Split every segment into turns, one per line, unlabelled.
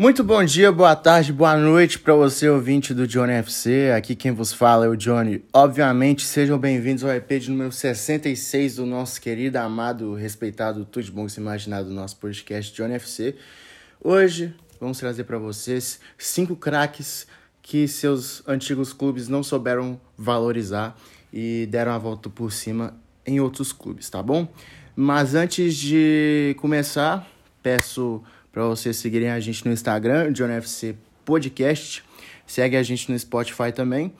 Muito bom dia, boa tarde, boa noite para você, ouvinte do Johnny FC. Aqui quem vos fala é o Johnny. Obviamente, sejam bem-vindos ao EP de número 66 do nosso querido, amado, respeitado, tudo de bom se imaginar do nosso podcast Johnny FC. Hoje vamos trazer para vocês cinco craques que seus antigos clubes não souberam valorizar e deram a volta por cima em outros clubes, tá bom? Mas antes de começar, peço para vocês seguirem a gente no Instagram, JohnFC Podcast. Segue a gente no Spotify também.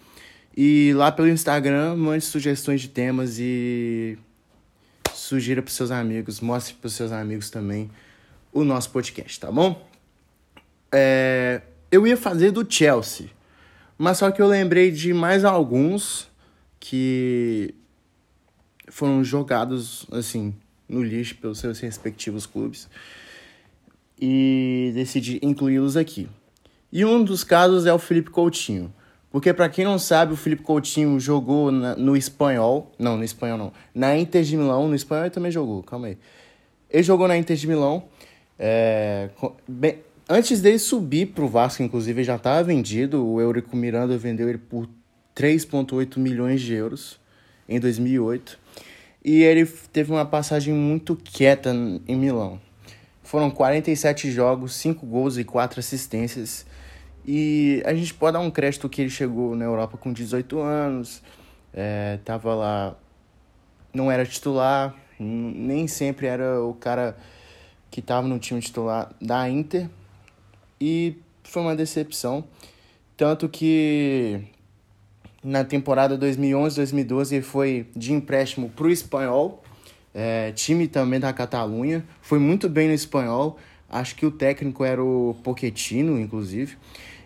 E lá pelo Instagram, mande sugestões de temas e sugira para seus amigos, mostre para seus amigos também o nosso podcast, tá bom? É, eu ia fazer do Chelsea, mas só que eu lembrei de mais alguns que foram jogados assim no lixo pelos seus respectivos clubes e decidi incluí-los aqui. E um dos casos é o Felipe Coutinho. Porque, para quem não sabe, o Felipe Coutinho jogou na, no espanhol. Não, no espanhol não. Na Inter de Milão. No espanhol ele também jogou, calma aí. Ele jogou na Inter de Milão. É, bem, antes dele subir para o Vasco, inclusive, já estava vendido. O Eurico Miranda vendeu ele por 3,8 milhões de euros em 2008. E ele teve uma passagem muito quieta em Milão. Foram 47 jogos, 5 gols e 4 assistências. E a gente pode dar um crédito que ele chegou na Europa com 18 anos, é, tava lá, não era titular, nem sempre era o cara que estava no time titular da Inter. E foi uma decepção. Tanto que na temporada 2011-2012 ele foi de empréstimo para o Espanhol é, time também da Catalunha, foi muito bem no espanhol. Acho que o técnico era o Pochettino, inclusive.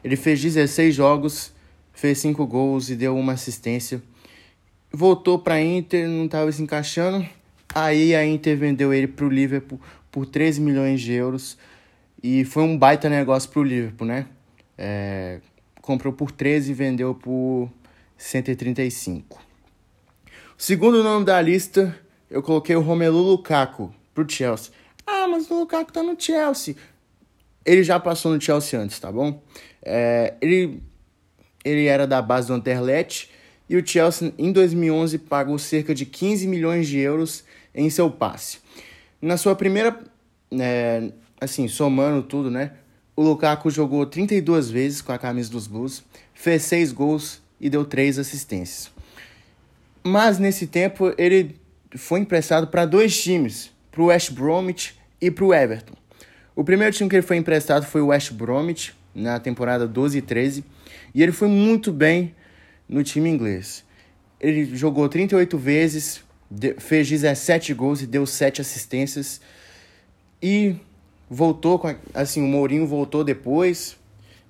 Ele fez 16 jogos, fez 5 gols e deu uma assistência. Voltou para a Inter, não estava se encaixando. Aí a Inter vendeu ele para o Liverpool por 13 milhões de euros. E foi um baita negócio para o Liverpool, né? É, comprou por 13 e vendeu por 135. O segundo nome da lista eu coloquei o Romelu Lukaku pro Chelsea. Ah, mas o Lukaku tá no Chelsea. Ele já passou no Chelsea antes, tá bom? É, ele, ele era da base do Anderlecht e o Chelsea em 2011 pagou cerca de 15 milhões de euros em seu passe. Na sua primeira, é, assim, somando tudo, né? O Lukaku jogou 32 vezes com a camisa dos Blues, fez 6 gols e deu 3 assistências. Mas nesse tempo ele foi emprestado para dois times, para o West Bromwich e para o Everton. O primeiro time que ele foi emprestado foi o West Bromwich, na temporada 12 e 13, e ele foi muito bem no time inglês. Ele jogou 38 vezes, fez 17 gols e deu 7 assistências. E voltou com assim, o Mourinho voltou depois.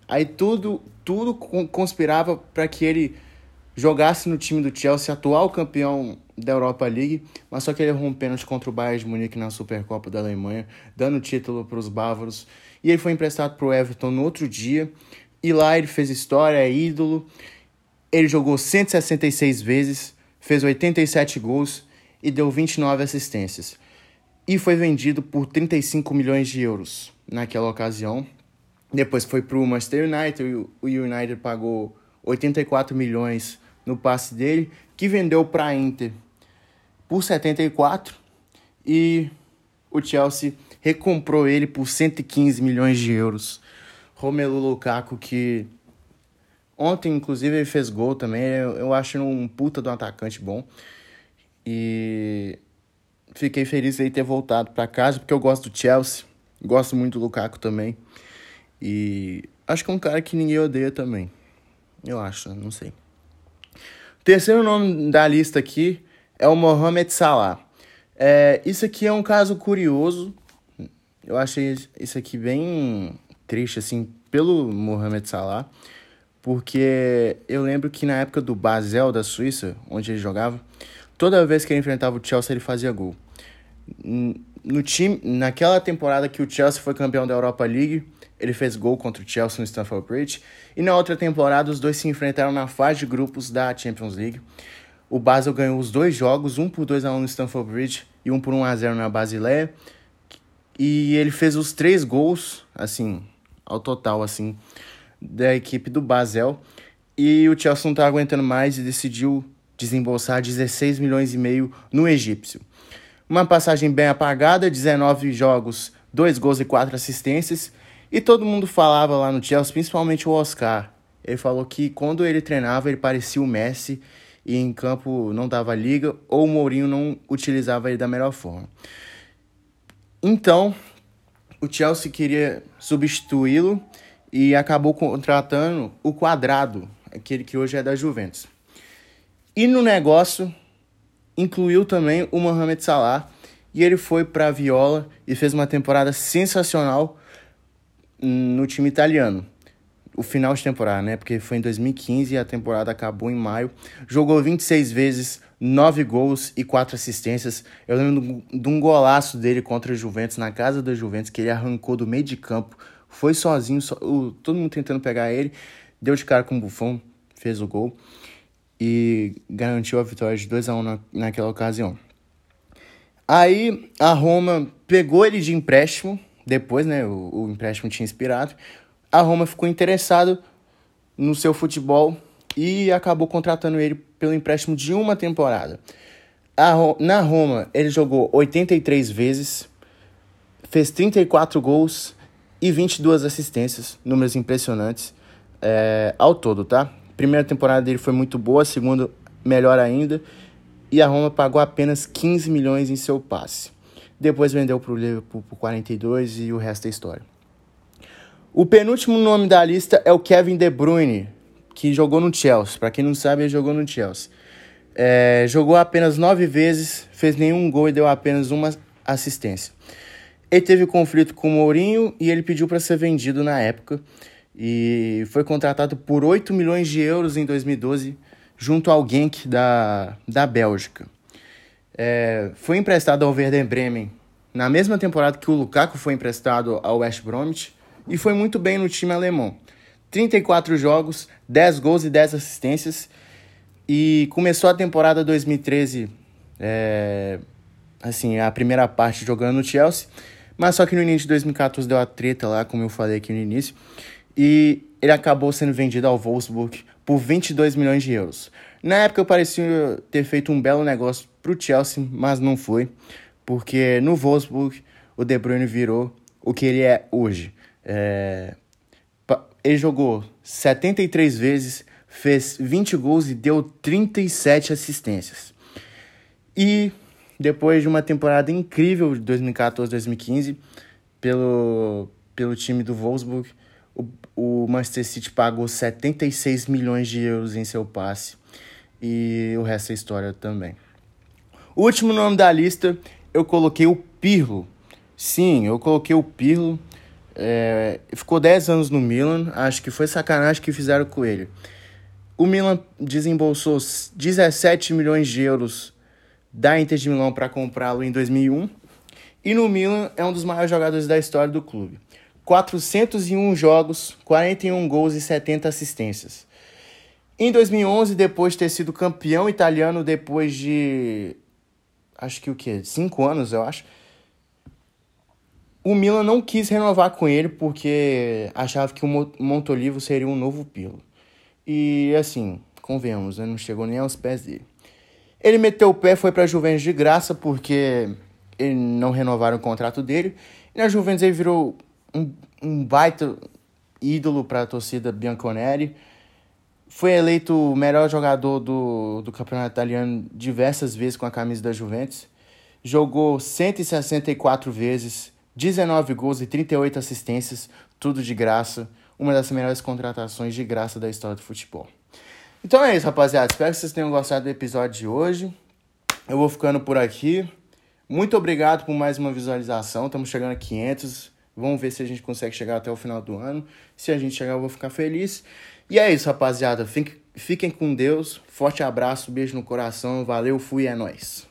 Aí tudo tudo conspirava para que ele jogasse no time do Chelsea, atual campeão da Europa League, mas só que ele errou um pênalti contra o Bayern de Munique na Supercopa da Alemanha, dando título para os bávaros. E ele foi emprestado para o Everton no outro dia, e lá ele fez história, é ídolo. Ele jogou 166 vezes, fez 87 gols e deu 29 assistências. E foi vendido por 35 milhões de euros naquela ocasião. Depois foi para o Manchester United, o United pagou 84 milhões no passe dele, que vendeu para a Inter por 74 e o Chelsea recomprou ele por 115 milhões de euros. Romelu Lukaku que ontem inclusive ele fez gol também, eu, acho um puta do atacante bom. E fiquei feliz de ter voltado para casa porque eu gosto do Chelsea, gosto muito do Lukaku também. E acho que é um cara que ninguém odeia também. Eu acho, não sei. Terceiro nome da lista aqui é o Mohamed Salah. É, isso aqui é um caso curioso. Eu achei isso aqui bem triste, assim, pelo Mohamed Salah. Porque eu lembro que na época do Basel da Suíça, onde ele jogava, toda vez que ele enfrentava o Chelsea, ele fazia gol. No time, naquela temporada que o Chelsea foi campeão da Europa League, ele fez gol contra o Chelsea no Stamford Bridge. E na outra temporada, os dois se enfrentaram na fase de grupos da Champions League. O Basel ganhou os dois jogos, um por 2 a 1 no Stamford Bridge e um por 1 a 0 na Basileia. E ele fez os três gols, assim, ao total, assim, da equipe do Basel. E o Chelsea não tá aguentando mais e decidiu desembolsar 16 milhões e meio no egípcio. Uma passagem bem apagada, 19 jogos, 2 gols e 4 assistências. E todo mundo falava lá no Chelsea, principalmente o Oscar. Ele falou que quando ele treinava, ele parecia o Messi e em campo não dava liga ou o Mourinho não utilizava ele da melhor forma. Então, o Chelsea queria substituí-lo e acabou contratando o Quadrado, aquele que hoje é da Juventus. E no negócio incluiu também o Mohamed Salah e ele foi para a Viola e fez uma temporada sensacional no time italiano o final de temporada, né? Porque foi em 2015 e a temporada acabou em maio. Jogou 26 vezes, 9 gols e 4 assistências. Eu lembro de um golaço dele contra o Juventus, na casa do Juventus, que ele arrancou do meio de campo. Foi sozinho, so... todo mundo tentando pegar ele. Deu de cara com o Buffon, fez o gol. E garantiu a vitória de 2 a 1 na... naquela ocasião. Aí a Roma pegou ele de empréstimo. Depois, né? O, o empréstimo tinha inspirado a Roma ficou interessado no seu futebol e acabou contratando ele pelo empréstimo de uma temporada. na Roma, ele jogou 83 vezes, fez 34 gols e 22 assistências, números impressionantes é, ao todo, tá? Primeira temporada dele foi muito boa, segunda melhor ainda, e a Roma pagou apenas 15 milhões em seu passe. Depois vendeu para o Liverpool por 42 e o resto é história. O penúltimo nome da lista é o Kevin De Bruyne, que jogou no Chelsea. Para quem não sabe, ele jogou no Chelsea. É, jogou apenas nove vezes, fez nenhum gol e deu apenas uma assistência. Ele teve conflito com o Mourinho e ele pediu para ser vendido na época. E foi contratado por 8 milhões de euros em 2012, junto ao Genk da, da Bélgica. É, foi emprestado ao Werder Bremen na mesma temporada que o Lukaku foi emprestado ao West Bromwich e foi muito bem no time alemão. 34 jogos, 10 gols e 10 assistências. E começou a temporada 2013, é, assim, a primeira parte jogando no Chelsea. Mas só que no início de 2014 deu a treta lá, como eu falei aqui no início. E ele acabou sendo vendido ao Wolfsburg por 22 milhões de euros. Na época parecia ter feito um belo negócio para o Chelsea, mas não foi. Porque no Wolfsburg o De Bruyne virou o que ele é hoje. É, ele jogou 73 vezes, fez 20 gols e deu 37 assistências. E depois de uma temporada incrível de 2014-2015 pelo, pelo time do Wolfsburg, o, o Manchester City pagou 76 milhões de euros em seu passe. E o resto é história também. O último nome da lista, eu coloquei o Pirlo. Sim, eu coloquei o Pirlo é, ficou 10 anos no Milan, acho que foi sacanagem que fizeram com ele. O Milan desembolsou 17 milhões de euros da Inter de Milão para comprá-lo em 2001. E no Milan é um dos maiores jogadores da história do clube. 401 jogos, 41 gols e 70 assistências. Em 2011, depois de ter sido campeão italiano depois de acho que o que, 5 anos, eu acho o Milan não quis renovar com ele porque achava que o Montolivo seria um novo Pirlo. E assim, convenhamos, né? não chegou nem aos pés dele. Ele meteu o pé, foi para a Juventus de graça porque ele não renovaram o contrato dele. E na Juventus ele virou um, um baita ídolo para a torcida bianconeri. Foi eleito o melhor jogador do, do campeonato italiano diversas vezes com a camisa da Juventus. Jogou 164 vezes 19 gols e 38 assistências, tudo de graça. Uma das melhores contratações de graça da história do futebol. Então é isso, rapaziada. Espero que vocês tenham gostado do episódio de hoje. Eu vou ficando por aqui. Muito obrigado por mais uma visualização. Estamos chegando a 500. Vamos ver se a gente consegue chegar até o final do ano. Se a gente chegar, eu vou ficar feliz. E é isso, rapaziada. Fiquem com Deus. Forte abraço, beijo no coração. Valeu, fui, é nóis.